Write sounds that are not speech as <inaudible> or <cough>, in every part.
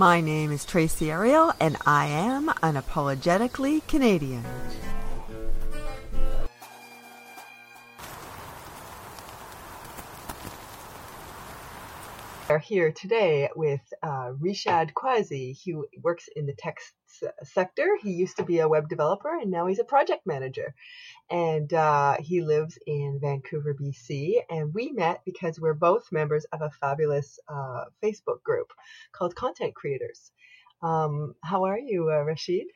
My name is Tracy Ariel, and I am unapologetically Canadian. We are here today with uh, Rishad Kazi, who works in the tech sector. He used to be a web developer and now he's a project manager. And uh, he lives in Vancouver, BC. And we met because we're both members of a fabulous uh, Facebook group called Content Creators. Um, how are you, uh, Rashid?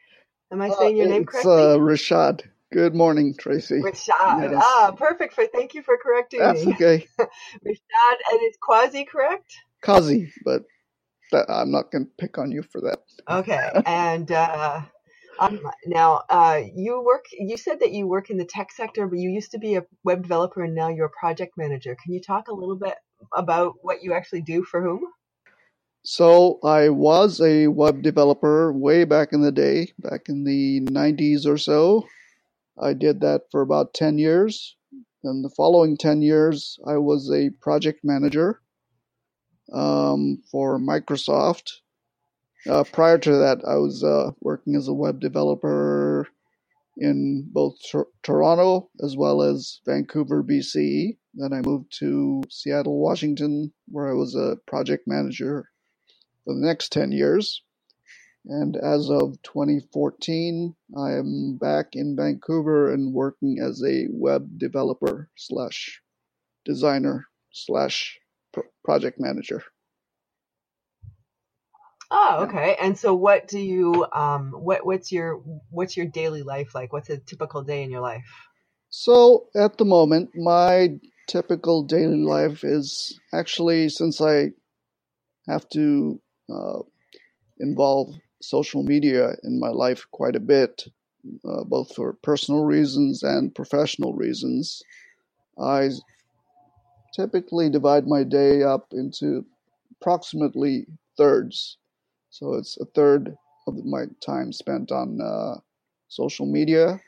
Am I saying your name it's correctly? uh, Rashad. Good morning, Tracy. Rashad. Yes. Ah, perfect. For thank you for correcting That's me. okay. <laughs> Rashad, and it's quasi correct. Quasi, but that, I'm not going to pick on you for that. Okay, <laughs> and uh, um, now uh, you work. You said that you work in the tech sector, but you used to be a web developer, and now you're a project manager. Can you talk a little bit about what you actually do for whom? So I was a web developer way back in the day, back in the 90s or so. I did that for about 10 years. And the following 10 years, I was a project manager um, for Microsoft. Uh, prior to that, I was uh, working as a web developer in both Tor- Toronto as well as Vancouver, BC. Then I moved to Seattle, Washington, where I was a project manager for the next 10 years. And as of 2014, I am back in Vancouver and working as a web developer slash designer slash project manager. Oh, okay. And so, what do you um what what's your what's your daily life like? What's a typical day in your life? So at the moment, my typical daily life is actually since I have to uh, involve social media in my life quite a bit, uh, both for personal reasons and professional reasons. I typically divide my day up into approximately thirds. So it's a third of my time spent on uh, social media,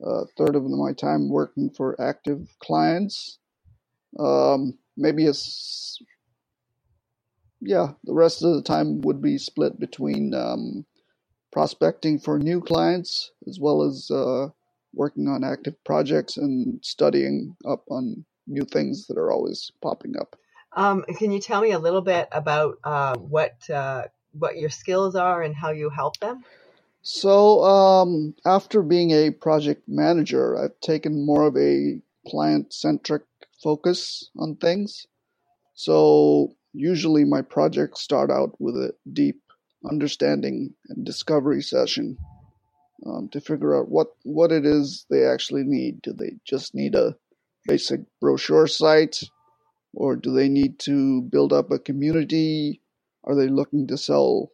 a third of my time working for active clients, um, maybe a s- yeah, the rest of the time would be split between um, prospecting for new clients as well as uh, working on active projects and studying up on new things that are always popping up. Um, can you tell me a little bit about uh, what uh, what your skills are and how you help them? So, um, after being a project manager, I've taken more of a client centric focus on things. So, usually my projects start out with a deep understanding and discovery session um, to figure out what, what it is they actually need. Do they just need a basic brochure site? Or do they need to build up a community? Are they looking to sell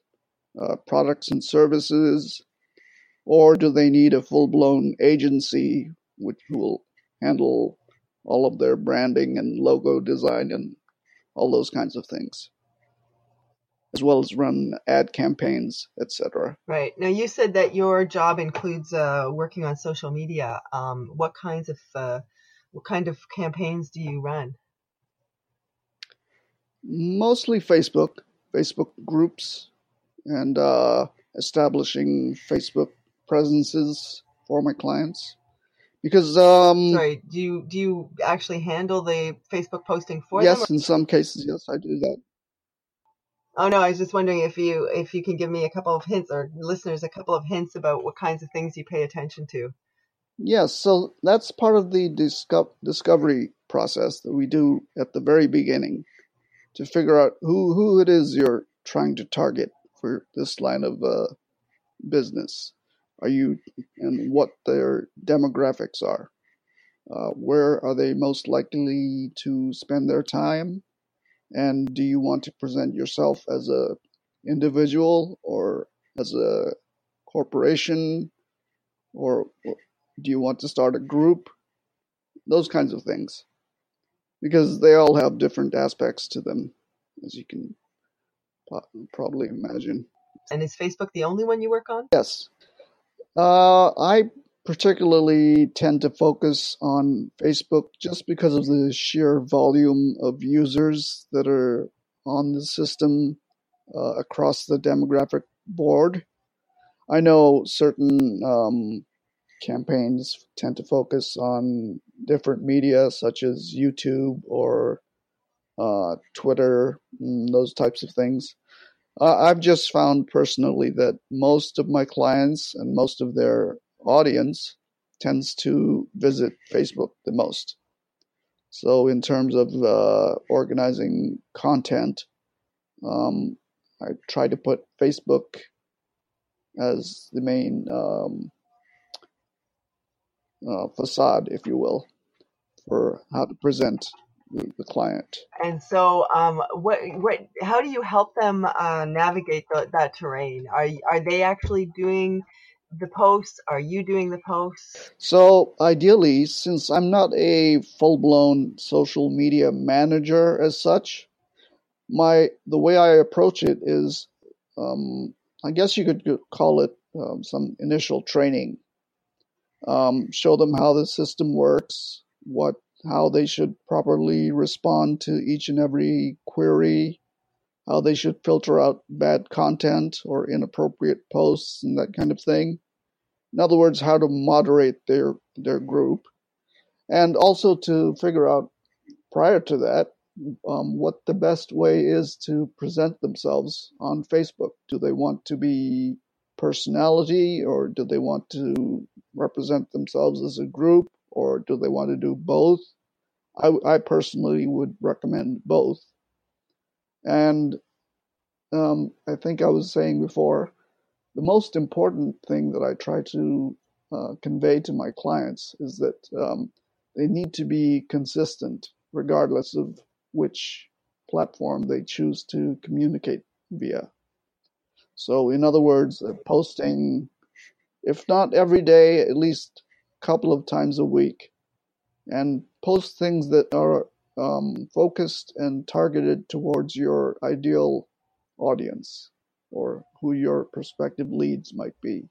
uh, products and services? Or do they need a full blown agency which will handle all of their branding and logo design and all those kinds of things, as well as run ad campaigns, etc. Right. Now, you said that your job includes uh, working on social media. Um, what kinds of uh, what kind of campaigns do you run? Mostly Facebook, Facebook groups, and uh, establishing Facebook presences for my clients. Because um, Sorry, do you do you actually handle the Facebook posting for yes, them? in some cases, yes, I do that. Oh no, I was just wondering if you if you can give me a couple of hints or listeners a couple of hints about what kinds of things you pay attention to. Yes, so that's part of the disco- discovery process that we do at the very beginning to figure out who, who it is you're trying to target for this line of uh, business. Are you and what their demographics are? Uh, where are they most likely to spend their time? and do you want to present yourself as a individual or as a corporation or do you want to start a group those kinds of things because they all have different aspects to them as you can probably imagine. And is facebook the only one you work on? Yes. Uh, i particularly tend to focus on Facebook just because of the sheer volume of users that are on the system uh, across the demographic board. I know certain um, campaigns tend to focus on different media such as YouTube or uh, Twitter, those types of things. Uh, I've just found personally that most of my clients and most of their audience tends to visit Facebook the most. So, in terms of uh, organizing content, um, I try to put Facebook as the main um, uh, facade, if you will, for how to present the, the client. And so, um, what, what, how do you help them uh, navigate the, that terrain? Are are they actually doing the posts? Are you doing the posts? So, ideally, since I'm not a full blown social media manager as such, my the way I approach it is, um, I guess you could call it um, some initial training. Um, show them how the system works, what how they should properly respond to each and every query, how they should filter out bad content or inappropriate posts and that kind of thing. In other words, how to moderate their their group, and also to figure out prior to that um, what the best way is to present themselves on Facebook. Do they want to be personality, or do they want to represent themselves as a group, or do they want to do both? I, I personally would recommend both. And um, I think I was saying before, the most important thing that I try to uh, convey to my clients is that um, they need to be consistent regardless of which platform they choose to communicate via. So, in other words, uh, posting, if not every day, at least a couple of times a week, and post things that are um, focused and targeted towards your ideal audience or who your prospective leads might be.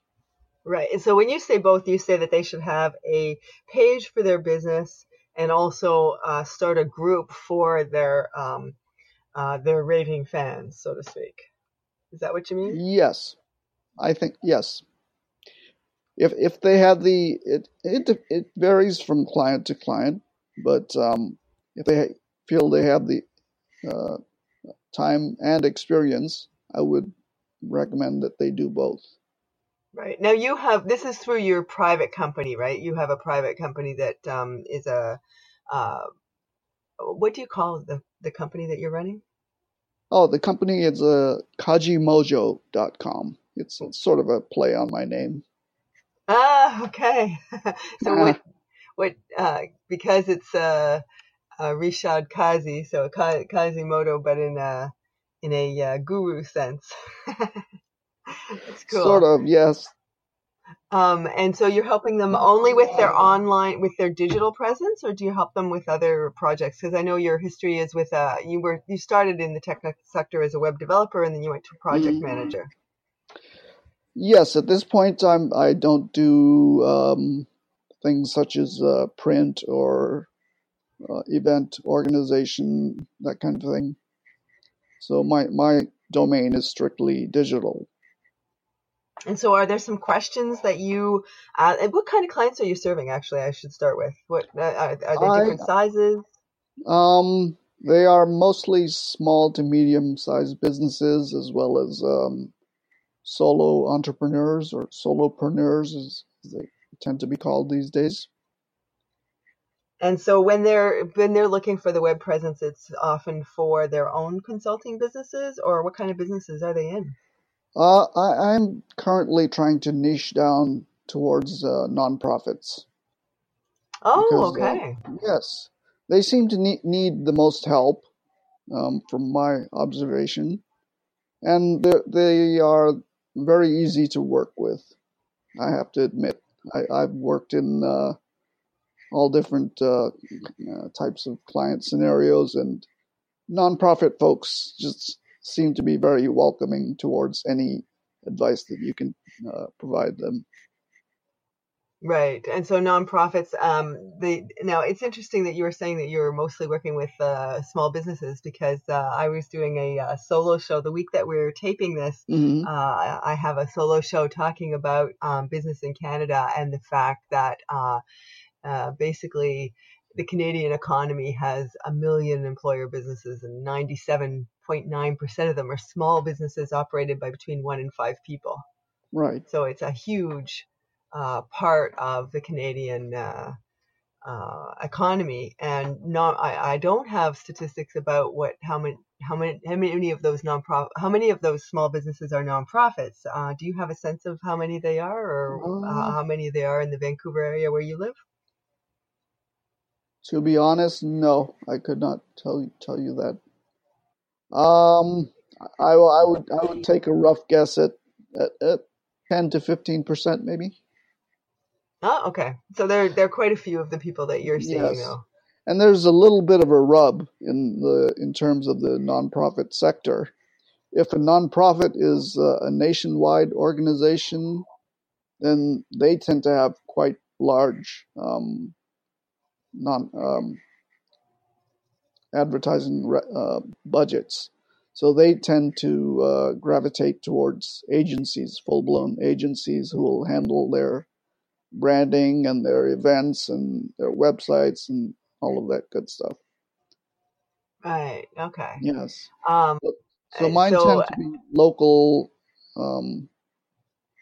Right. And so when you say both, you say that they should have a page for their business and also uh, start a group for their um, uh, their raving fans, so to speak. Is that what you mean? Yes, I think yes. If if they have the it it it varies from client to client, but um, if they feel they have the uh, time and experience, I would recommend that they do both. Right. Now you have this is through your private company, right? You have a private company that um, is a uh, what do you call the the company that you're running? Oh, the company is a uh, kajimojo.com. It's, it's sort of a play on my name. Ah, okay. <laughs> so what <laughs> what uh, because it's uh, uh Rishad Kazi, so Kazimoto, but in uh in a uh, guru sense. <laughs> It's cool. Sort of, yes. Um, and so you're helping them only with their online, with their digital presence, or do you help them with other projects? Because I know your history is with uh, you were you started in the tech sector as a web developer, and then you went to project mm-hmm. manager. Yes, at this point, I'm I don't do um, things such as uh, print or uh, event organization, that kind of thing. So my my domain is strictly digital. And so, are there some questions that you? Uh, what kind of clients are you serving? Actually, I should start with. What uh, are, are they different I, sizes? Um, they are mostly small to medium-sized businesses, as well as um, solo entrepreneurs or solopreneurs, as they tend to be called these days. And so when they're when they're looking for the web presence, it's often for their own consulting businesses, or what kind of businesses are they in? Uh, I, am currently trying to niche down towards uh, nonprofits. Oh, because, uh, okay. Uh, yes, they seem to need, need the most help, um, from my observation, and they are very easy to work with. I have to admit, I, have worked in uh, all different uh, uh, types of client scenarios, and nonprofit folks just seem to be very welcoming towards any advice that you can uh, provide them. Right, and so nonprofits. Um, they now it's interesting that you were saying that you were mostly working with uh, small businesses because uh, I was doing a, a, uh, solo show the week that we are taping this. Mm-hmm. Uh, I have a solo show talking about um, business in Canada and the fact that uh, uh, basically the Canadian economy has a million employer businesses and 97.9% of them are small businesses operated by between one and five people. Right. So it's a huge uh, part of the Canadian uh, uh, economy, and not I, I don't have statistics about what how many how many how many of those nonprofit how many of those small businesses are nonprofits. Uh, do you have a sense of how many they are, or uh, how many they are in the Vancouver area where you live? To be honest, no, I could not tell you, tell you that. Um, I, will. I would I would take a rough guess at at, at ten to fifteen percent, maybe. Oh, okay. So there, there are quite a few of the people that you're seeing yes. now. And there's a little bit of a rub in the in terms of the nonprofit sector. If a nonprofit is a nationwide organization, then they tend to have quite large um, non um, advertising uh, budgets. So they tend to uh, gravitate towards agencies, full blown agencies who will handle their branding and their events and their websites and all of that good stuff. Right. Okay. Yes. Um, so mine so, tend to be local um,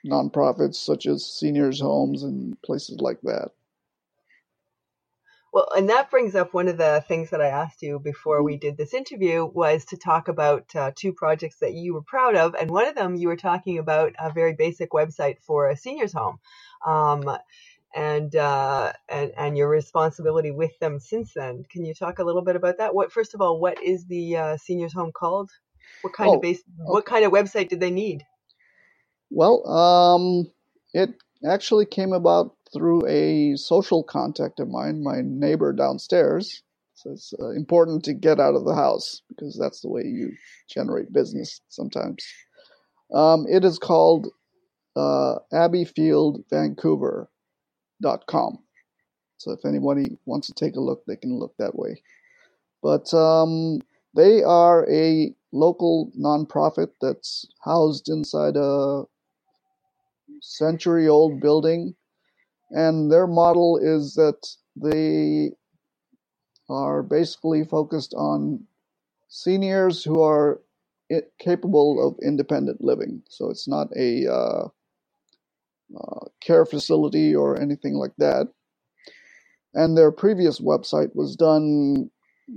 nonprofits such as seniors' homes and places like that. Well, and that brings up one of the things that I asked you before we did this interview was to talk about uh, two projects that you were proud of, and one of them you were talking about a very basic website for a seniors home um, and uh, and and your responsibility with them since then. Can you talk a little bit about that? What first of all, what is the uh, seniors home called? What kind oh, of base? Okay. What kind of website did they need? Well, um, it actually came about through a social contact of mine, my neighbor downstairs. So it's uh, important to get out of the house because that's the way you generate business sometimes. Um, it is called uh, abbeyfieldvancouver.com. So if anybody wants to take a look, they can look that way. But um, they are a local nonprofit that's housed inside a century old building. And their model is that they are basically focused on seniors who are capable of independent living. So it's not a uh, uh, care facility or anything like that. And their previous website was done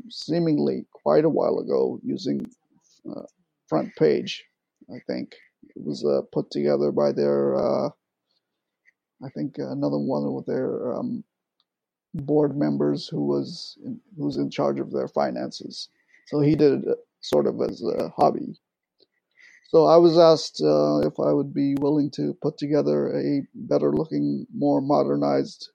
seemingly quite a while ago using uh, Front Page, I think. It was uh, put together by their, uh, I think another one of their um, board members who was in, who was in charge of their finances. So he did it sort of as a hobby. So I was asked uh, if I would be willing to put together a better looking, more modernized,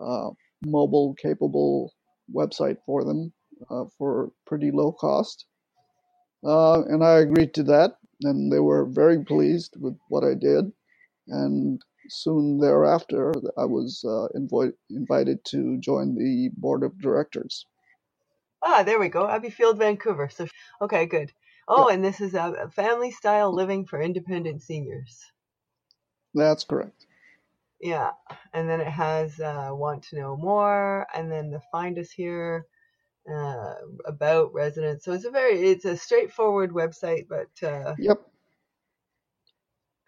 uh, mobile capable website for them uh, for pretty low cost. Uh, and I agreed to that, and they were very pleased with what I did. And soon thereafter, I was uh, invo- invited to join the board of directors. Ah, there we go. Abbeyfield, Vancouver. So, okay, good. Oh, yeah. and this is a family style living for independent seniors. That's correct. Yeah, and then it has uh, want to know more, and then the find us here uh, about residents. So it's a very it's a straightforward website, but uh, yep.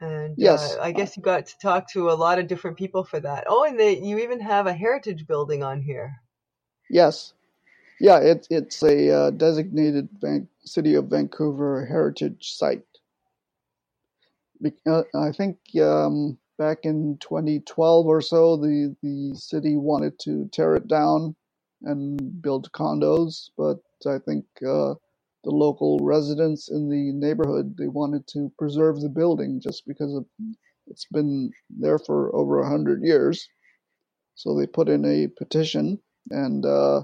And yes, uh, I guess you got to talk to a lot of different people for that. Oh, and they, you even have a heritage building on here. Yes, yeah, it, it's a uh, designated Van- City of Vancouver heritage site. Uh, I think um, back in 2012 or so, the, the city wanted to tear it down and build condos, but I think uh, the local residents in the neighborhood they wanted to preserve the building just because of, it's been there for over a hundred years. So they put in a petition, and uh,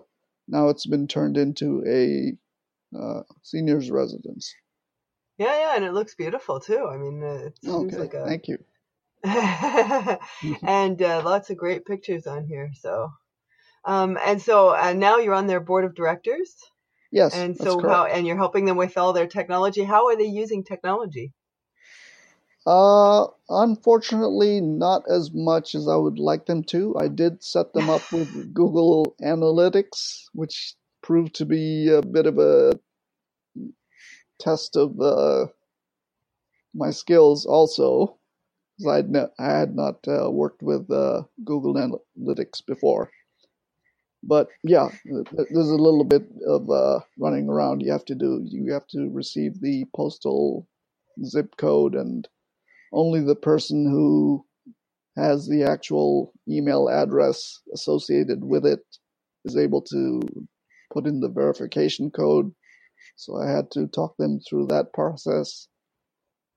now it's been turned into a uh, seniors residence. Yeah, yeah, and it looks beautiful too. I mean, uh, it seems Okay, like a thank you. <laughs> and uh, lots of great pictures on here. So, um, and so uh, now you're on their board of directors, Yes, and so how and you're helping them with all their technology. How are they using technology? Uh, unfortunately, not as much as I would like them to. I did set them up with <laughs> Google Analytics, which proved to be a bit of a test of uh, my skills also, because I had not uh, worked with uh, Google Analytics before. But yeah, th- th- there's a little bit of uh, running around you have to do. You have to receive the postal zip code and only the person who has the actual email address associated with it is able to put in the verification code. So I had to talk them through that process.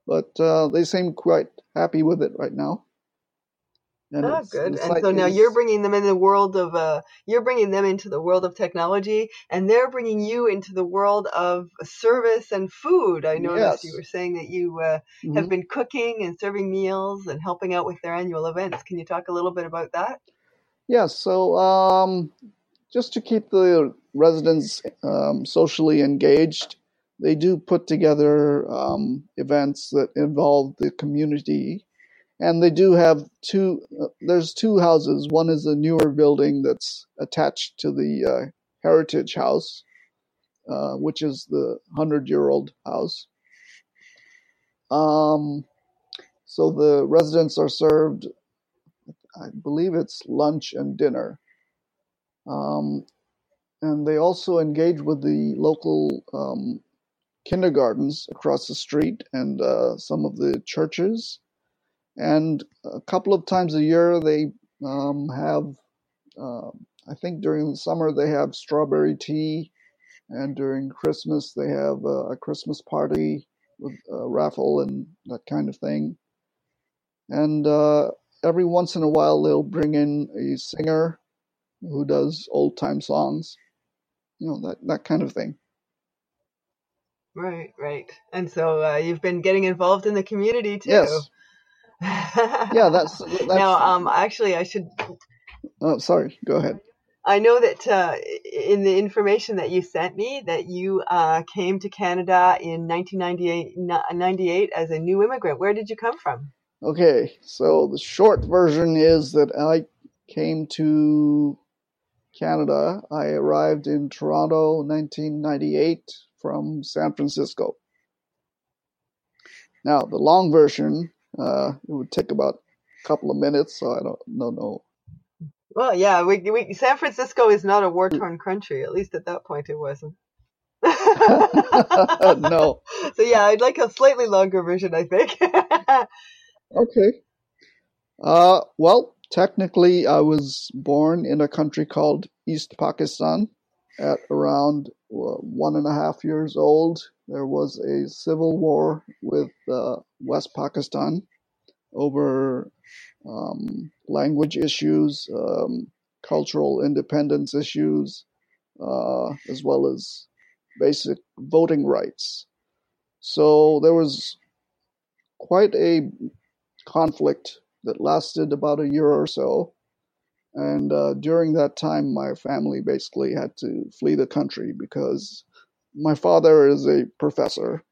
But uh, they seem quite happy with it right now. And Oh, good. And site so now you're bringing them in the world of uh, you're bringing them into the world of technology, and they're bringing you into the world of service and food. I noticed you were saying that you uh, have Mhm. been cooking and serving meals and helping out with their annual events. Can you talk a little bit about that? Yeah, so um, just to keep the residents um, socially engaged, they do put together um, events that involve the community. And they do have two, uh, there's two houses. One is a newer building that's attached to the uh, Heritage House, uh, which is the 100 year old house. Um, so the residents are served I believe it's lunch and dinner. Um, and they also engage with the local um, kindergartens across the street and uh, some of the churches. And a couple of times a year, they um, have, uh, I think during the summer, they have strawberry tea. And during Christmas, they have uh, a Christmas party with a raffle and that kind of thing. And uh, every once in a while they'll bring in a singer who does old time songs, you know that that kind of thing. Right, right. And so uh, you've been getting involved in the community too. Yes, yeah, <laughs> that's that's. now, um, actually, I should oh, sorry, go ahead. I know that uh, in the information that you sent me that you uh, came to Canada in 1998 as a new immigrant. Where did you come from? Okay, so the short version is that I came to Canada. I arrived in Toronto, 1998, from San Francisco. Now, the long version, uh, it would take about a couple of minutes, so I don't, don't Well, yeah, we, we, San Francisco is not a war torn country. At least at that point, it wasn't. <laughs> no. So yeah, I'd like a slightly longer version. I think. <laughs> Okay. Uh, well, technically, I was born in a country called East Pakistan at around uh, one and a half years old. There was a civil war with uh, West Pakistan over um, language issues, um, cultural independence issues, uh, as well as basic voting rights. So there was quite a conflict that lasted about a year or so. And uh, during that time, my family basically had to flee the country because my father is a professor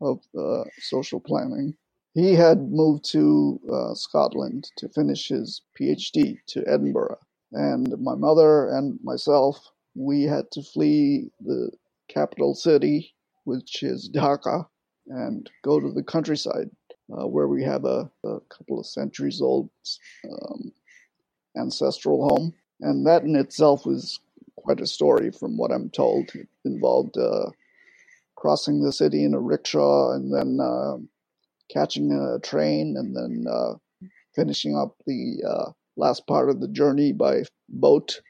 of uh, social planning. He had moved to uh, Scotland to finish his PhD to Edinburgh. And my mother and myself, we had to flee the capital city, which is Dhaka, and go to the countryside uh, where we have a, a, couple of centuries old um, ancestral home. And that in itself was quite a story from what I'm told. It involved uh, crossing the city in a rickshaw and then uh, catching a train and then uh, finishing up the uh, last part of the journey by boat.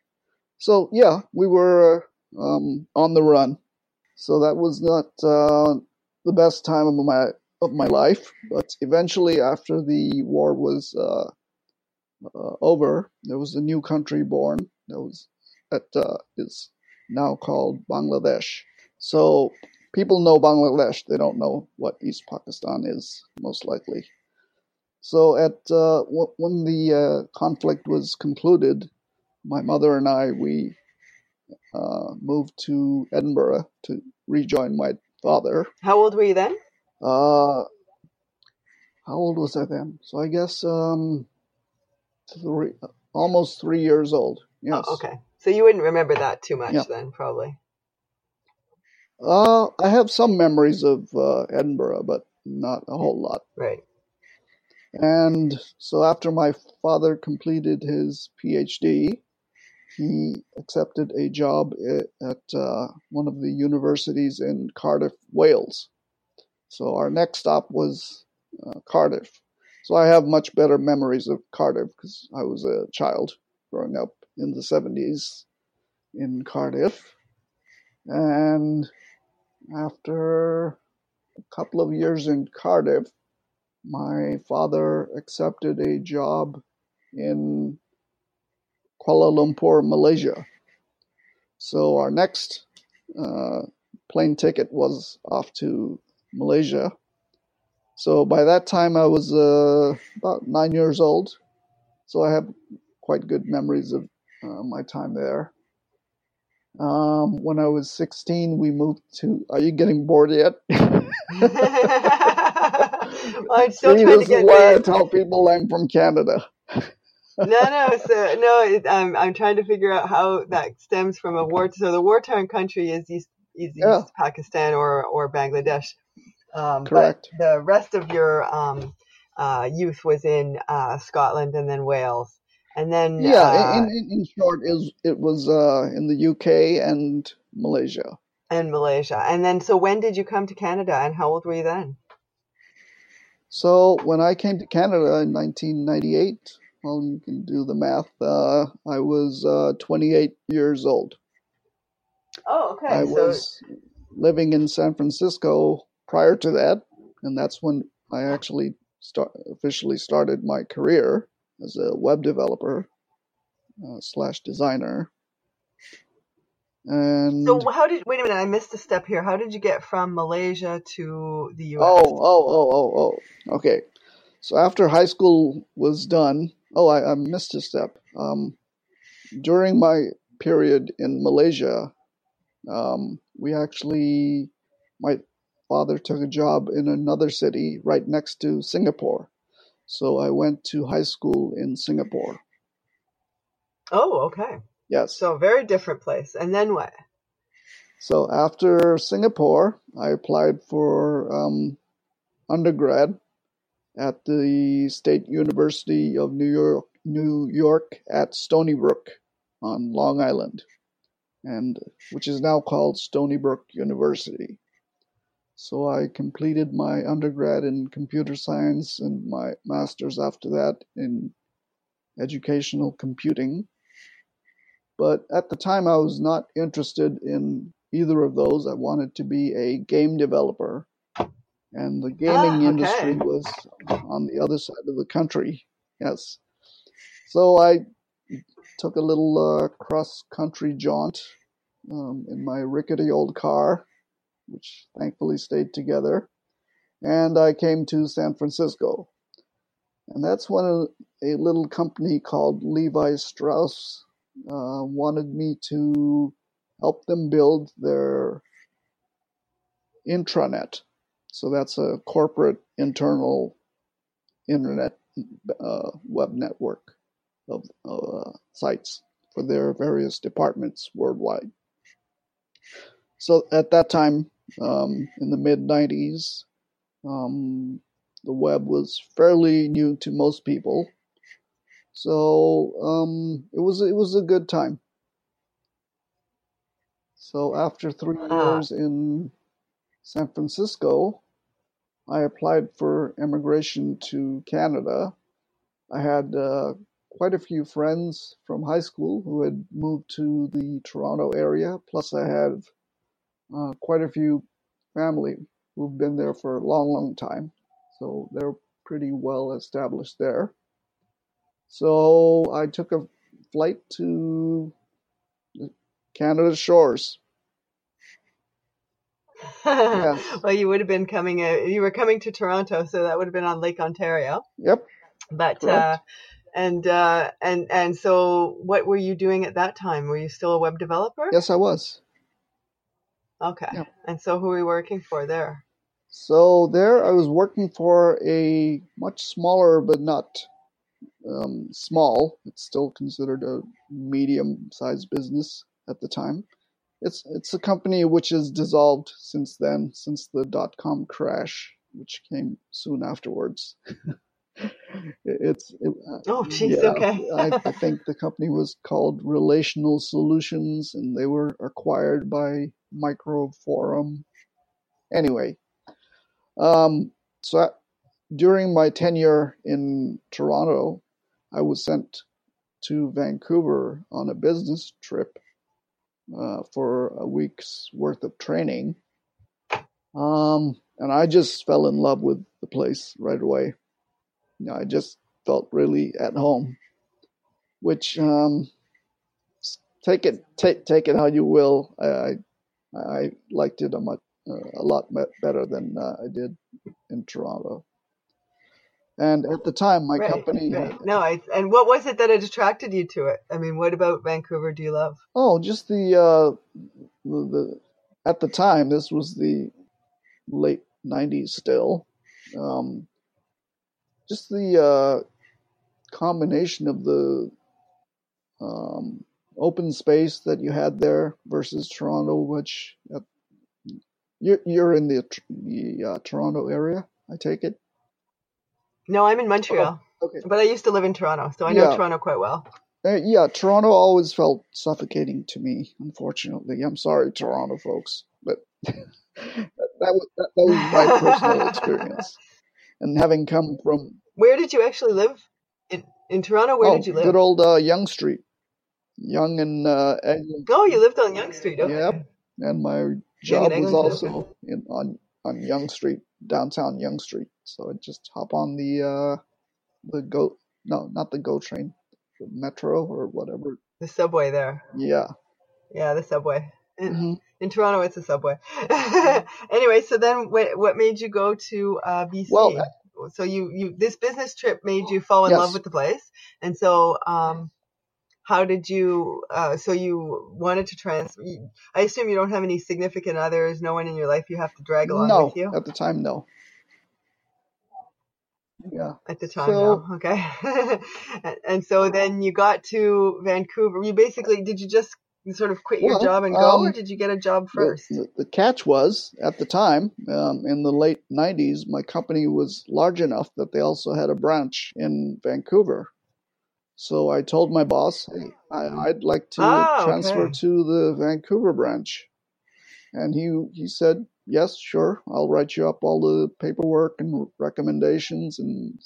So, yeah, we were um, on the run. So that was not uh, the best time of my of my life. But eventually, after the war was uh, over, there was a new country born. That was that uh, is now called Bangladesh. So people know Bangladesh. They don't know what East Pakistan is, most likely. So at uh, w- when the uh, conflict was concluded, my mother and I we uh, moved to Edinburgh to rejoin my father. How old were you then? Uh, how old was I then? So I guess um, three, almost three years old. Yes. Oh, okay. So you wouldn't remember that too much Yeah. then, probably. Uh, I have some memories of uh, Edinburgh, but not a whole lot. Right. And so after my father completed his PhD, he accepted a job at, at uh, one of the universities in Cardiff, Wales. So our next stop was uh, Cardiff. So I have much better memories of Cardiff because I was a child growing up in the 70s in Cardiff. And after a couple of years in Cardiff, my father accepted a job in Kuala Lumpur, Malaysia. So our next uh, plane ticket was off to Malaysia. So by that time, I was uh, about nine years old. So I have quite good memories of uh, my time there. Um, when I was 16, we moved to. Are you getting bored yet? <laughs> <laughs> I'm still See, trying this to is get why I tell people I'm from Canada. no, no, so no. It, um, I'm trying to figure out how that stems from a war. So the war-torn country is East, is East Yeah. Pakistan or or Bangladesh. Um, Correct. But the rest of your um, uh, youth was in uh, Scotland and then Wales, and then Yeah, uh, in, in, in short, is it was uh, in the UK and Malaysia. and Malaysia, and then so when did you come to Canada, and how old were you then? So when I came to Canada in 1998, well, you can do the math. Uh, I was uh, 28 years old. Oh, okay. I so was living in San Francisco prior to that, and that's when I actually start, officially started my career as a web developer uh, slash designer. And so how did wait a minute? I missed a step here. How did you get from Malaysia to the U.S.? Oh, oh, oh, oh, oh. Okay. So after high school was done, oh, I, I missed a step. Um, during my period in Malaysia, um, we actually, my father took a job in another city right next to Singapore. So I went to high school in Singapore. Oh, okay. Yes. So very different place. And then what? So after Singapore, I applied for um, undergrad at the State University of New York, New York at Stony Brook on Long Island, and which is now called Stony Brook University. So I completed my undergrad in computer science and my master's after that in educational computing. But at the time, I was not interested in either of those. I wanted to be a game developer, and the gaming Ah, okay. industry was on the other side of the country. Yes. So I took a little uh, cross country jaunt um, in my rickety old car, which thankfully stayed together, and I came to San Francisco. And that's when a, a little company called Levi Strauss uh, wanted me to help them build their intranet. So that's a corporate internal internet uh, web network of uh, sites for their various departments worldwide. So at that time, um, in the mid 90s, um, the web was fairly new to most people. So um, it was it was a good time. So after three years in San Francisco, I applied for immigration to Canada. I had uh, quite a few friends from high school who had moved to the Toronto area. Plus, I have uh, quite a few family who've been there for a long, long time. So they're pretty well established there. So I took a flight to Canada shores. <laughs> Yes. well, you would have been coming. Uh, you were coming to Toronto, so that would have been on Lake Ontario. Yep. But uh, and uh, and and so, what were you doing at that time? Were you still a web developer? Yes, I was. Okay. Yep. And so, who were you working for there? So there, I was working for a much smaller, but not um, small. It's still considered a medium-sized business at the time. It's it's a company which has dissolved since then, since the dot-com crash, which came soon afterwards. <laughs> It- it's it, uh, Oh, jeez. yeah, Okay. I, <laughs> I think the company was called Relational Solutions, and they were acquired by Microforum. Anyway, um, so I, during my tenure in Toronto, I was sent to Vancouver on a business trip uh, for a week's worth of training. Um, and I just fell in love with the place right away. You know, I just felt really at home, which um, take it take take it how you will. I I, I liked it a much uh, a lot better than uh, I did in Toronto. And at the time, my right. company had Right. No, I. And what was it that had attracted you to it? I mean, what about Vancouver do you love? oh, just the uh, the, the at the time this was the late '90s still. Um, just the uh, combination of the um, open space that you had there versus Toronto, which uh, you're, you're in the, the uh, Toronto area, I take it. No, I'm in Montreal, Okay. but I used to live in Toronto, so I know Yeah. Toronto quite well. Uh, yeah, Toronto always felt suffocating to me. Unfortunately, I'm sorry, Toronto folks, but <laughs> that, that was that, that was my personal <laughs> experience. And having come from Where did you actually live? In in Toronto, where oh, did you live? good old uh, Yonge Street, Yonge and uh, Eglinton. Oh, you lived on Yonge Street. Okay. Yep. and my job was also in on on Yonge Street, downtown Yonge Street. So I just hop on the uh the go no, not the go train, the metro or whatever. The subway there. Yeah. Yeah, the subway. In, hmm in Toronto, it's a subway. <laughs> anyway, so then what, what made you go to uh, BC? Well, so you, you this business trip made you fall in love with the place, and so um, how did you? Uh, so you wanted to transfer. I assume you don't have any significant others, no one in your life you have to drag along No, with you at the time, no. Yeah. at the time. So- no. okay. <laughs> and so then you got to Vancouver. You basically did you just sort of quit your job and go, or um, did you get a job first? the, the catch was, at the time, um, in the late 90s, my company was large enough that they also had a branch in Vancouver. So I told my boss, hey, I, I'd like to Ah, transfer okay. to the Vancouver branch. And he, he said, yes, sure, I'll write you up all the paperwork and recommendations and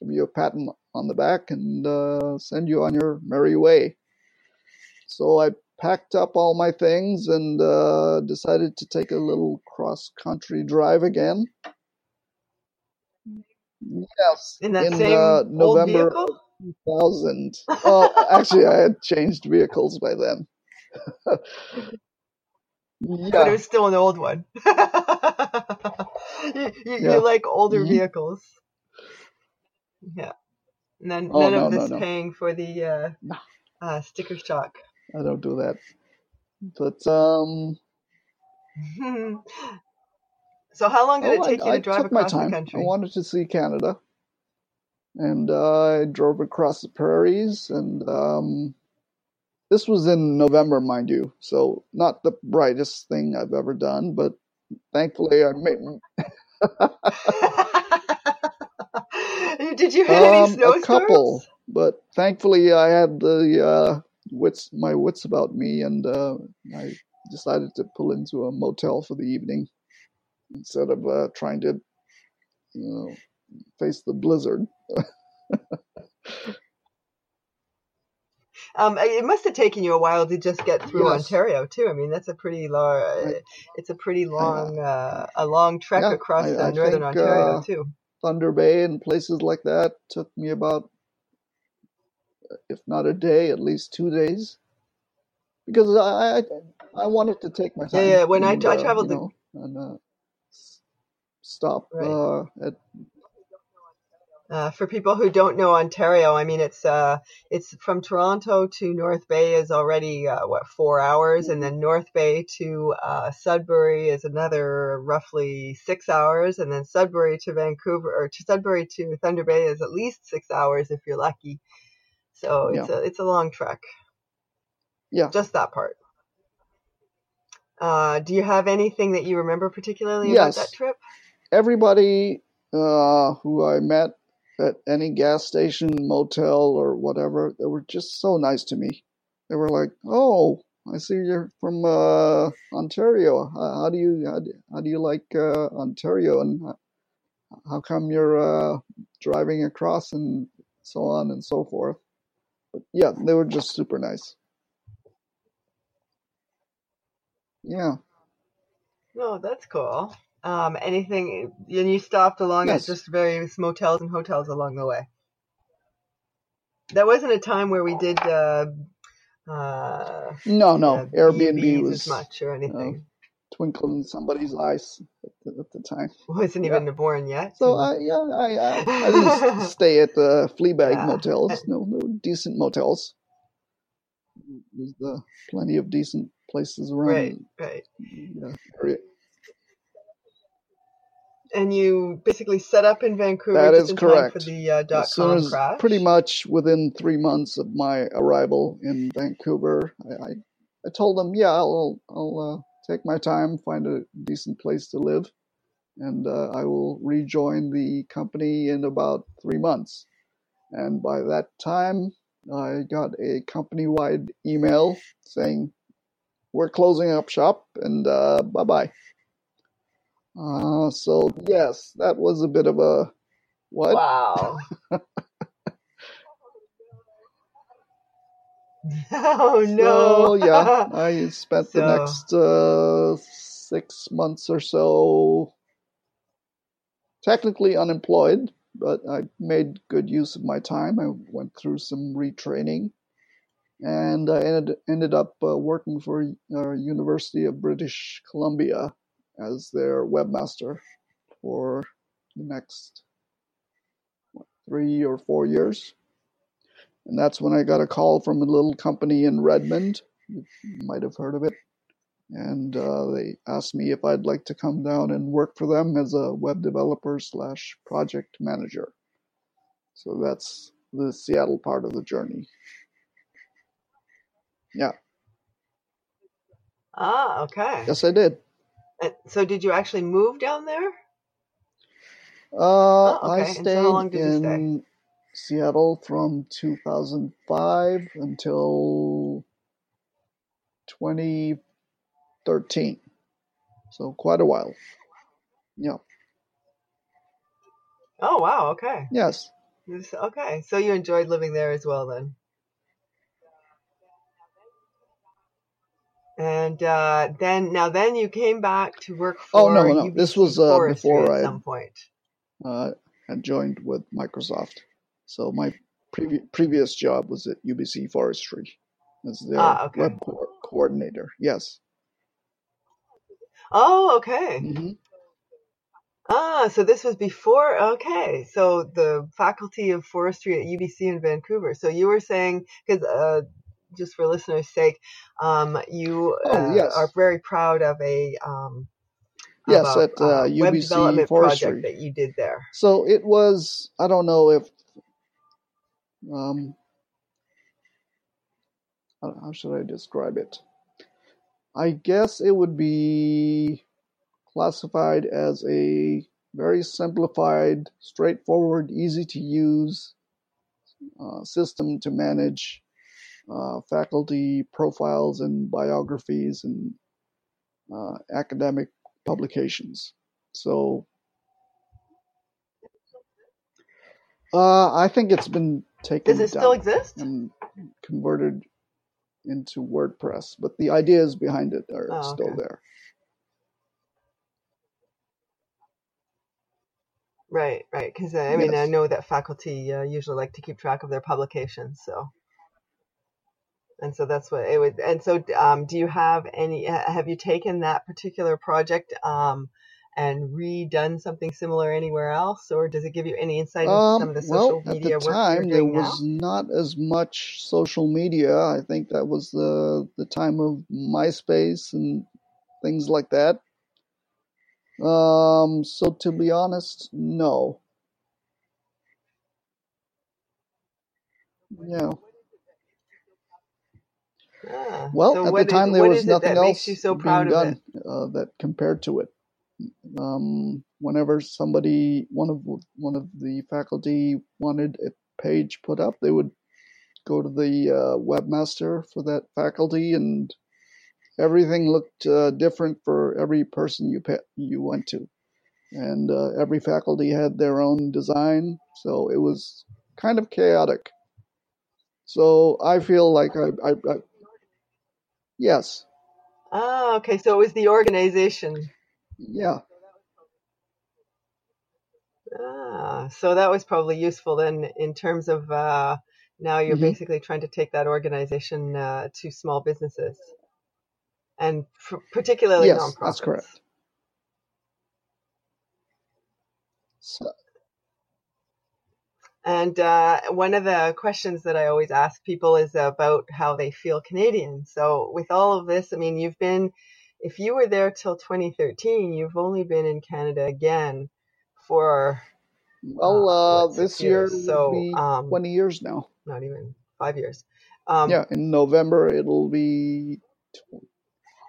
give you a pat on on the back and uh, send you on your merry way. So I packed up all my things and uh, decided to take a little cross country drive again. Yes, In that in same uh, old November vehicle? of 2000. Oh, actually, I had changed vehicles by then. <laughs> But yeah, it was still an old one. <laughs> you, you, Yeah. you like older Mhm. vehicles. Yeah. None, Oh, none no, of no, this no. paying for the uh, No. uh, sticker shock. I don't do that. But um, <laughs> so how long did oh, it take I, you I to drive took my across the country? I wanted to see Canada, and uh, I drove across the prairies. And um, this was in November, mind you, so not the brightest thing I've ever done. But thankfully, I made <laughs> <laughs> did you hit any um, a couple. But thankfully, I had the uh, wits, my wits about me, and uh, I decided to pull into a motel for the evening instead of uh, trying to, you know, face the blizzard. <laughs> Um, it must have taken you a while to just get through Yes. Ontario too. I mean, that's a pretty long. Right. It's a pretty long, uh, a long trek Yeah, across I- I northern think, Ontario uh, too. Thunder Bay and places like that took me about, if not a day, at least two days, because I I, I wanted to take my Yeah, time. yeah, when I and, I uh, traveled you know, and uh, stop Right. uh, at Uh, for people who don't know Ontario, I mean, it's uh, it's from Toronto to North Bay is already uh, what four hours, and then North Bay to uh, Sudbury is another roughly six hours, and then Sudbury to Vancouver or to Sudbury to Thunder Bay is at least six hours if you're lucky. So it's a it's a long trek. Yeah. just that part. Uh, do you have anything that you remember particularly Yes. about that trip? everybody uh, who I met at any gas station, motel, or whatever, they were just so nice to me. They were like, "Oh, I see you're from uh, Ontario. How, how do you how do, how do you like uh, Ontario, and how, how come you're uh, driving across, and so on and so forth." But yeah, they were just super nice. Yeah. No, that's cool. Um, anything, and you stopped along Yes. at just various motels and hotels along the way. That wasn't a time where we did uh, uh, No, no. uh, Airbnb was as much or anything. Twinkle in somebody's eyes at the, at the time. <laughs> wasn't yeah. even born yet. So I yeah I I, I didn't <laughs> stay at the Fleabag Yeah. motels. No, no decent motels. There's the plenty of decent places around right, right. the uh, area. And you basically set up in Vancouver That is just is in time for correct. the uh, dot com as crash. pretty much within three months of my arrival in Vancouver, I I, I told them, yeah, I'll I'll uh, take my time, find a decent place to live, and uh, I will rejoin the company in about three months. And by that time, I got a company-wide email saying we're closing up shop and uh, bye bye. Uh, so yes, that was a bit of a what? Wow. <laughs> <laughs> oh no. So yeah, I spent the next uh, six months or so technically unemployed, but I made good use of my time. I went through some retraining, and I ended ended up uh, working for uh, University of British Columbia as their webmaster for the next what, three or four years. And that's when I got a call from a little company in Redmond. You might have heard of it. And uh, they asked me if I'd like to come down and work for them as a web developer slash project manager. So that's the Seattle part of the journey. Yeah, Ah, okay. yes, I did. So did you actually move down there? Uh, Oh, I okay. So stayed how long did you stay? Seattle from 2005 until 2013. So quite a while. Yeah. Oh, wow. Okay. Yes. Okay. So you enjoyed living there as well then. And uh, then now then you came back to work for. Oh, no, no. This was, uh, before at I- some point. Uh, had joined with Microsoft. So my previ- previous job was at UBC Forestry as their Ah, okay. web co- coordinator. Yes. Oh, okay. hmm Ah, so this was before. Okay, so the Faculty of Forestry at UBC in Vancouver. So you were saying, because uh, just for listeners' sake, um, you Oh, uh, yes. are very proud of a um, of Yes, at uh, web UBC development Forestry. project that you did there. So it was, I don't know if, um, how should I describe it? I guess it would be classified as a very simplified, straightforward, easy to use uh, system to manage uh, faculty profiles and biographies and uh, academic publications. So uh, I think it's been taken Does it still exist? And converted into WordPress, but the ideas behind it are Oh, still okay. there. Right, right. Because I mean, I know that faculty uh, usually like to keep track of their publications, so and so that's what it would. And so, um, do you have any? Have you taken that particular project um, and redone something similar anywhere else, or does it give you any insight into some Um, of the social well, at media the work time there now? was not as much social media. I think that was the the time of MySpace and things like that. Um, so to be honest, no. Yeah. Ah, Well, so at the what is time there was nothing else so being proud of it? done uh, that compared to it. Um, whenever somebody, one of one of the faculty wanted a page put up, they would go to the uh, webmaster for that faculty, and everything looked uh, different for every person you pa- you went to, and uh, every faculty had their own design, so it was kind of chaotic. So I feel like I, I, I yes, Ah, okay. So it was the organization. Yeah, Ah, so that was probably useful then in terms of uh, now you're hmm basically trying to take that organization uh, to small businesses and pr- particularly yes, that's correct. So, And uh, one of the questions that I always ask people is about how they feel Canadian. So with all of this, I mean, you've been, if you were there till 2013, you've only been in Canada again for well, uh, uh, this year? So um, 20 years now. not even five years. Um, Yeah, in November it'll be. Tw-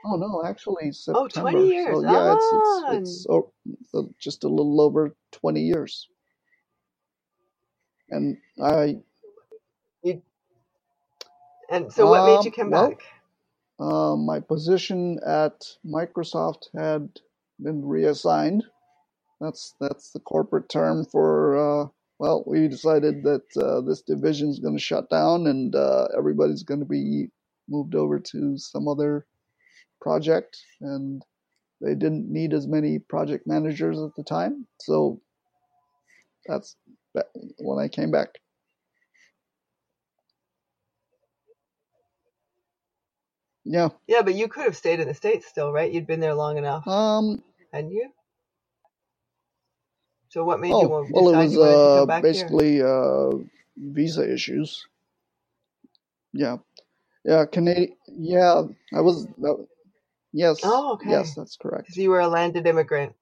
oh no, actually oh, 20 September. years. So yeah, it's it's Ah, it's oh, uh, just a little over 20 years. And I you, and so what made you um come well, back? Uh, my position at Microsoft had been reassigned. That's that's the corporate term for uh, well, we decided that uh, this division is going to shut down and uh, everybody's going to be moved over to some other project, and they didn't need as many project managers at the time, so that's when I came back. Yeah. Yeah, but you could have stayed in the States still, right? You'd been there long enough, Um. hadn't you? So what made you Oh well, it was you wanted to uh basically uh visa issues. Yeah. Yeah. Canadian. Yeah. I was. That, yes. Oh, okay. Yes, that's correct. Because you were a landed immigrant.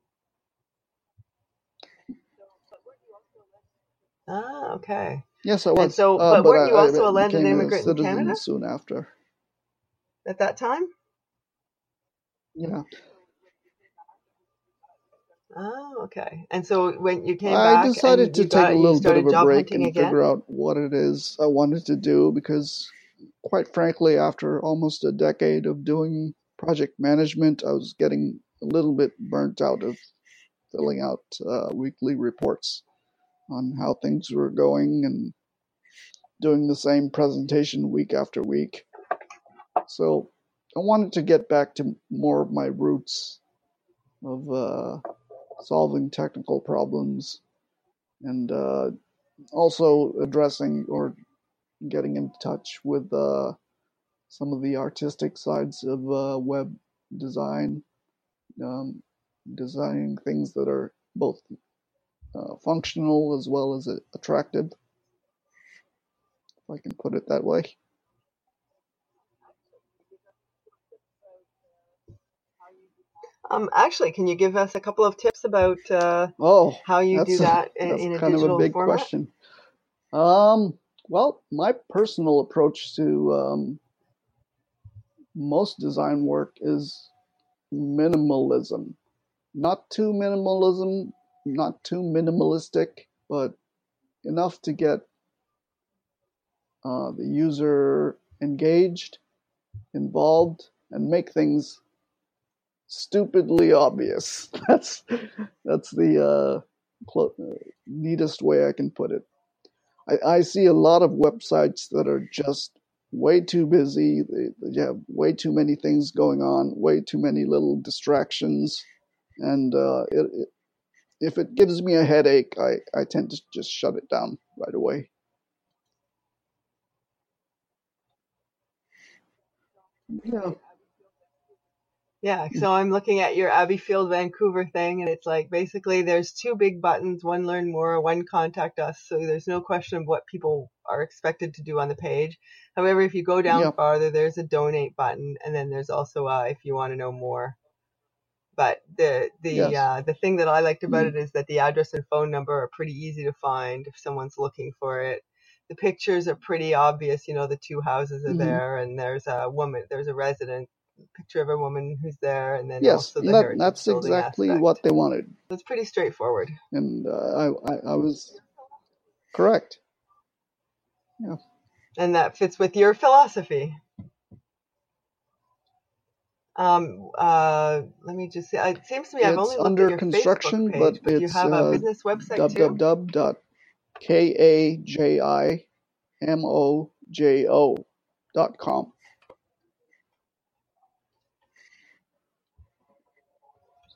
Ah, okay. Yes, I And was. so, Uh, but but weren't you I, I also a landed became a immigrant in Canada soon after. At that time? Yeah. Oh, okay. And so when you came I back decided to you take a got little bit of a break and again? figure out what it is I wanted to do because, quite frankly, after almost a decade of doing project management, I was getting a little bit burnt out of filling out uh, weekly reports on how things were going and doing the same presentation week after week. So I wanted to get back to more of my roots of uh, solving technical problems and uh, also addressing or getting in touch with uh, some of the artistic sides of uh, web design, um, designing things that are both uh, functional as well as attractive, if I can put it that way. Um, actually, can you give us a couple of tips about uh, Oh, how you do that's a, that in, that's in a kind of a big format? question. Um, well, my personal approach to um, most design work is minimalism. Not too minimalism, not too minimalistic, but enough to get uh, the user engaged, involved, and make things stupidly obvious. <laughs> That's that's the uh, uh, neatest way I can put it. I, I see a lot of websites that are just way too busy. They, they have way too many things going on, way too many little distractions, and uh, it, it, if it gives me a headache, I, I tend to just shut it down right away. Yeah. Yeah, so I'm looking at your Abbeyfield Vancouver thing, and it's like basically there's two big buttons one learn more, one contact us. So there's no question of what people are expected to do on the page. However, if you go down Yep. farther, there's a donate button, and then there's also uh, if you want to know more. But the the Yes. uh, the thing that I liked about Mm. it is that the address and phone number are pretty easy to find if someone's looking for it. The pictures are pretty obvious. You know, the two houses are Mhm. there, and there's a woman, there's a resident picture of a woman who's there, and then Yes, also the that, that's exactly aspect. what they wanted, So it's pretty straightforward. and uh, I, I I was correct. Yeah. and that fits with your philosophy. Um, uh, let me just say, it seems to me I've only looked under at your construction, page, but but you it's have a uh, business website too. www.kajimojo.com.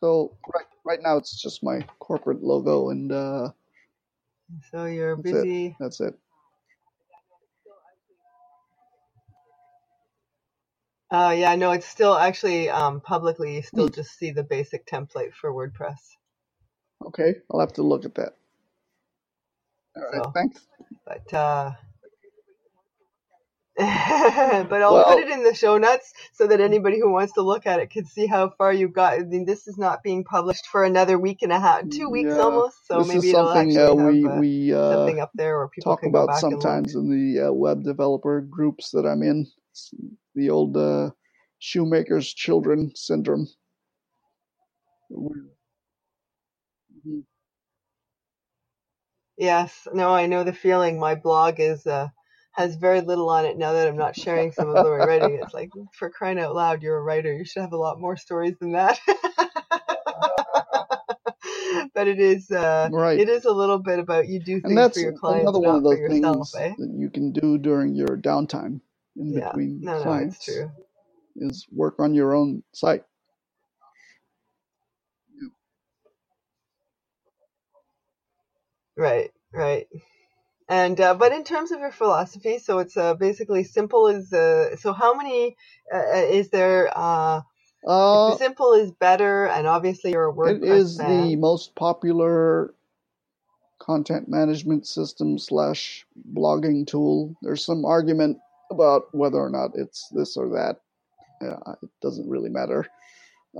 So right right now it's just my corporate logo, and uh, So you're that's it. busy. That's it. Uh, yeah, no, it's still actually um, publicly. You still Hmm. just see the basic template for WordPress. Okay, I'll have to look at that. All right, So, thanks. but uh, <laughs> but I'll Well, put it in the show notes so that anybody who wants to look at it can see how far you've got. I mean, this is not being published for another week and a half, two weeks yeah, almost. So maybe it'll actually uh, have we uh, we uh, something up there where people talk about back and look. sometimes in the uh, web developer groups that I'm in. It's the old uh, shoemaker's children syndrome. Yes, no, I know the feeling. My blog is uh, has very little on it now that I'm not sharing some of my writing. It's like for crying out loud, you're a writer. You should have a lot more stories than that. <laughs> but it is uh, Right. it is a little bit about you do And that's for your clients, another one of those yourself, things eh? that you can do during your downtime in Yeah, between no, no, clients true. is work on your own site. Right, right. And uh, but in terms of your philosophy, so it's uh, basically simple as uh, so. How many uh, uh, is there? Uh, simple is better, and obviously you're a it WordPress is the most popular content management system slash blogging tool. There's some argument about whether or not it's this or that. Uh, it doesn't really matter.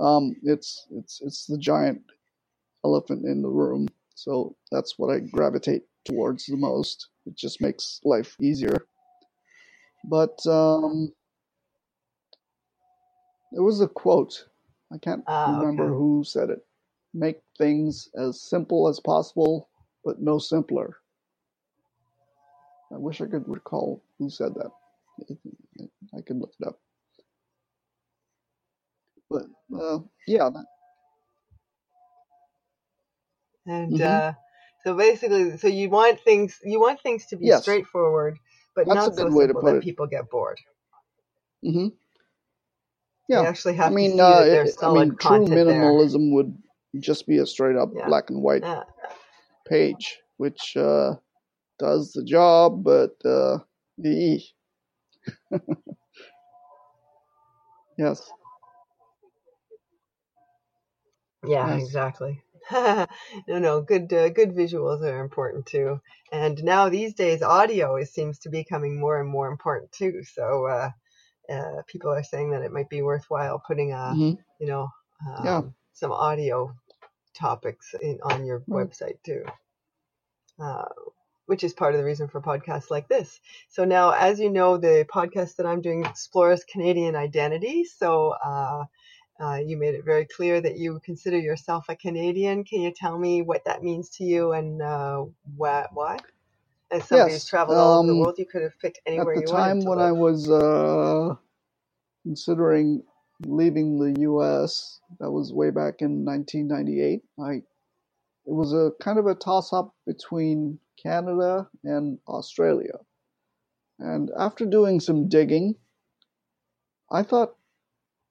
Um, it's it's it's the giant elephant in the room. So that's what I gravitate towards the most. It just makes life easier. But um, there was a quote. I can't Ah, remember okay. who said it. Make things as simple as possible, but no simpler. I wish I could recall who said that. I could look it up. But uh, yeah, And Mhm. uh, so basically, so you want things you want things to be yes, straightforward, but that's a not so good way to simple put that it. people get bored. hmm They Yeah, actually I have to see mean, uh, that it, there's I mean, true content there. minimalism would just be a straight up Yeah, black and white yeah, page, which uh, does the job, but uh, eh. <laughs> yes, yeah, yes, exactly. <laughs> no, no, good, uh, good visuals are important too. And now these days, audio is, seems to be becoming more and more important too. So uh, uh, people are saying that it might be worthwhile putting a, hmm you know, yeah, um, some audio topics in on your right, website too. Uh, which is part of the reason for podcasts like this. So now, as you know, the podcast that I'm doing explores Canadian identity. So uh, uh, you made it very clear that you consider yourself a Canadian. Can you tell me what that means to you and uh, why? why? As somebody who's yes. traveled all over the Um, world, you could have picked anywhere you wanted At the time when I was uh, considering leaving the U.S., that was way back in 1998. I it was a kind of a toss up between Canada, and Australia. And after doing some digging, I thought,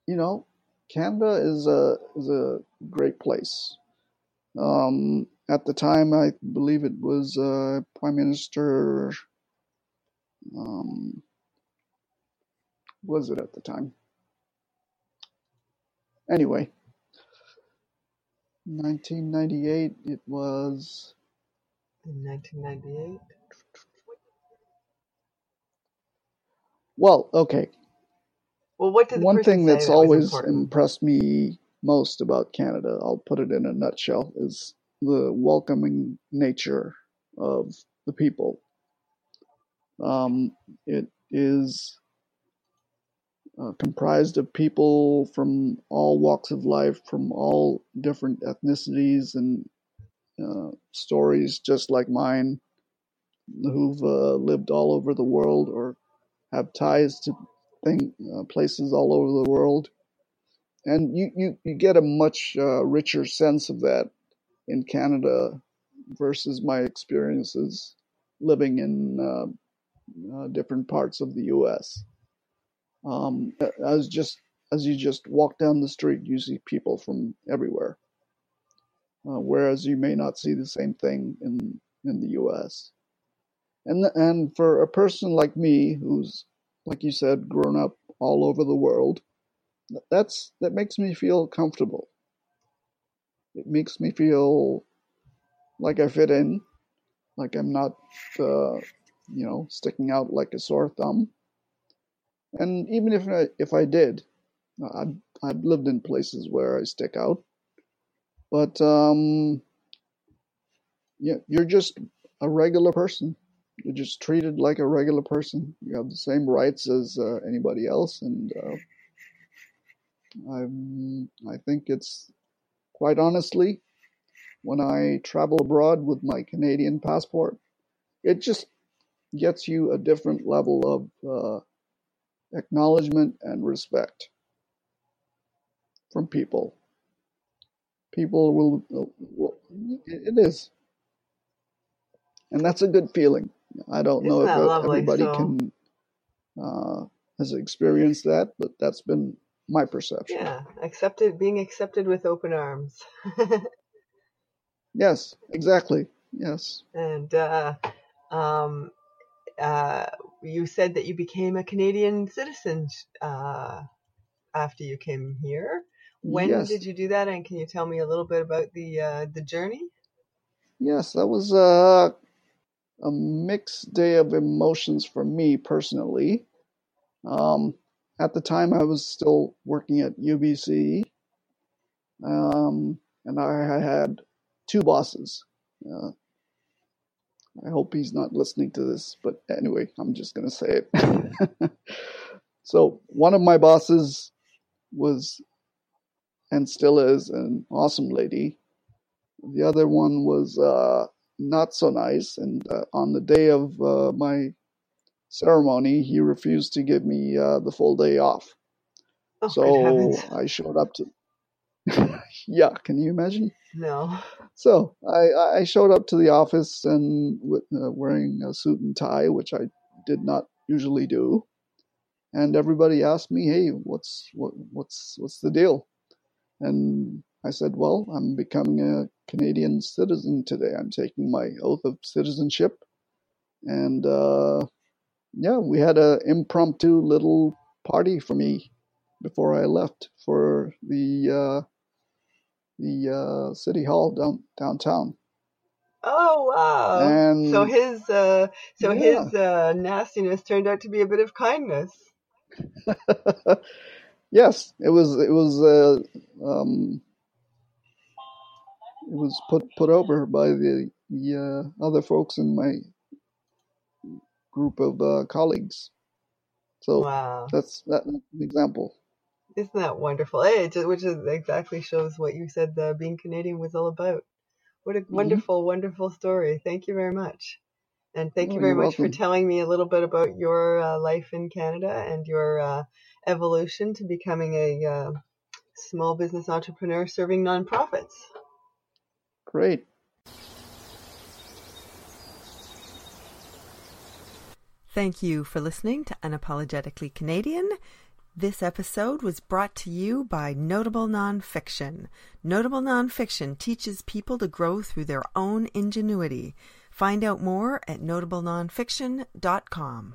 you know, Canada is a is a great place. Um, at the time, I believe it was uh, Prime Minister. Um, was it at the time? Anyway, 1998. It was In 1998. well, okay. Well, what did the One thing that's that always important? impressed me most about Canada, I'll put it in a nutshell, is the welcoming nature of the people. Um, it is uh, comprised of people from all walks of life, from all different ethnicities and uh, stories, just like mine, who've uh, lived all over the world or have ties to thing, uh, places all over the world. And you, you, you get a much uh, richer sense of that in Canada versus my experiences living in uh, uh, different parts of the U.S. Um, as just as you just walk down the street, you see people from everywhere, uh, whereas you may not see the same thing in in the U.S. And and for a person like me, who's like you said, grown up all over the world, that's that makes me feel comfortable. It makes me feel like I fit in, like I'm not, uh, you know, sticking out like a sore thumb. And even if I, if I did, I've, I've lived in places where I stick out. But um, yeah, you're just a regular person. You're just treated like a regular person. You have the same rights as uh, anybody else, and uh, I'm, I think it's quite honestly, when I travel abroad with my Canadian passport, it just gets you a different level of uh, acknowledgement and respect from people. People will, will, it is, and that's a good feeling. I don't know Isn't if uh, lovely? everybody So- can uh, has experienced that, but that's been my perception. Yeah, accepted, being accepted with open arms. <laughs> Yes, exactly. Yes. and uh, um, uh, you said that you became a Canadian citizen uh, after you came here. When yes. did you do that? And can you tell me a little bit about the uh, the journey? Yes, that was uh, a mixed day of emotions for me personally. Um, at the time, I was still working at UBC, um, and I had two bosses. Uh, I hope he's not listening to this, but anyway, I'm just going to say it. <laughs> so, one of my bosses was and still is an awesome lady. The other one was uh, not so nice, and uh, on the day of uh, my ceremony, he refused to give me uh, the full day off. Oh, So. I showed up to. <laughs> yeah, can you imagine? No. So I, I showed up to the office and with, uh, wearing a suit and tie, which I did not usually do. And everybody asked me, "Hey, what's what, what's what's the deal?" And I said, "Well, I'm becoming a Canadian citizen today. I'm taking my oath of citizenship." And uh, yeah, we had a impromptu little party for me before I left for the uh, the uh, city hall down downtown. Oh wow. And so his uh, so Yeah. his uh, nastiness turned out to be a bit of kindness. <laughs> yes, it was it was uh, um, it was put put over by the the uh, other folks in my group of uh, colleagues. So Wow. that's an example. Isn't that wonderful? Hey, it which is exactly shows what you said uh, being Canadian was all about. What a Mm-hmm. wonderful, wonderful story. Thank you very much. And thank you Oh, very you're much for telling me a little bit about your uh, life in Canada and your uh, evolution to becoming a uh, small business entrepreneur serving nonprofits. Great. Thank you for listening to Unapologetically Canadian. This episode was brought to you by Notable Nonfiction. Notable Nonfiction teaches people to grow through their own ingenuity. Find out more at notablenonfiction.com.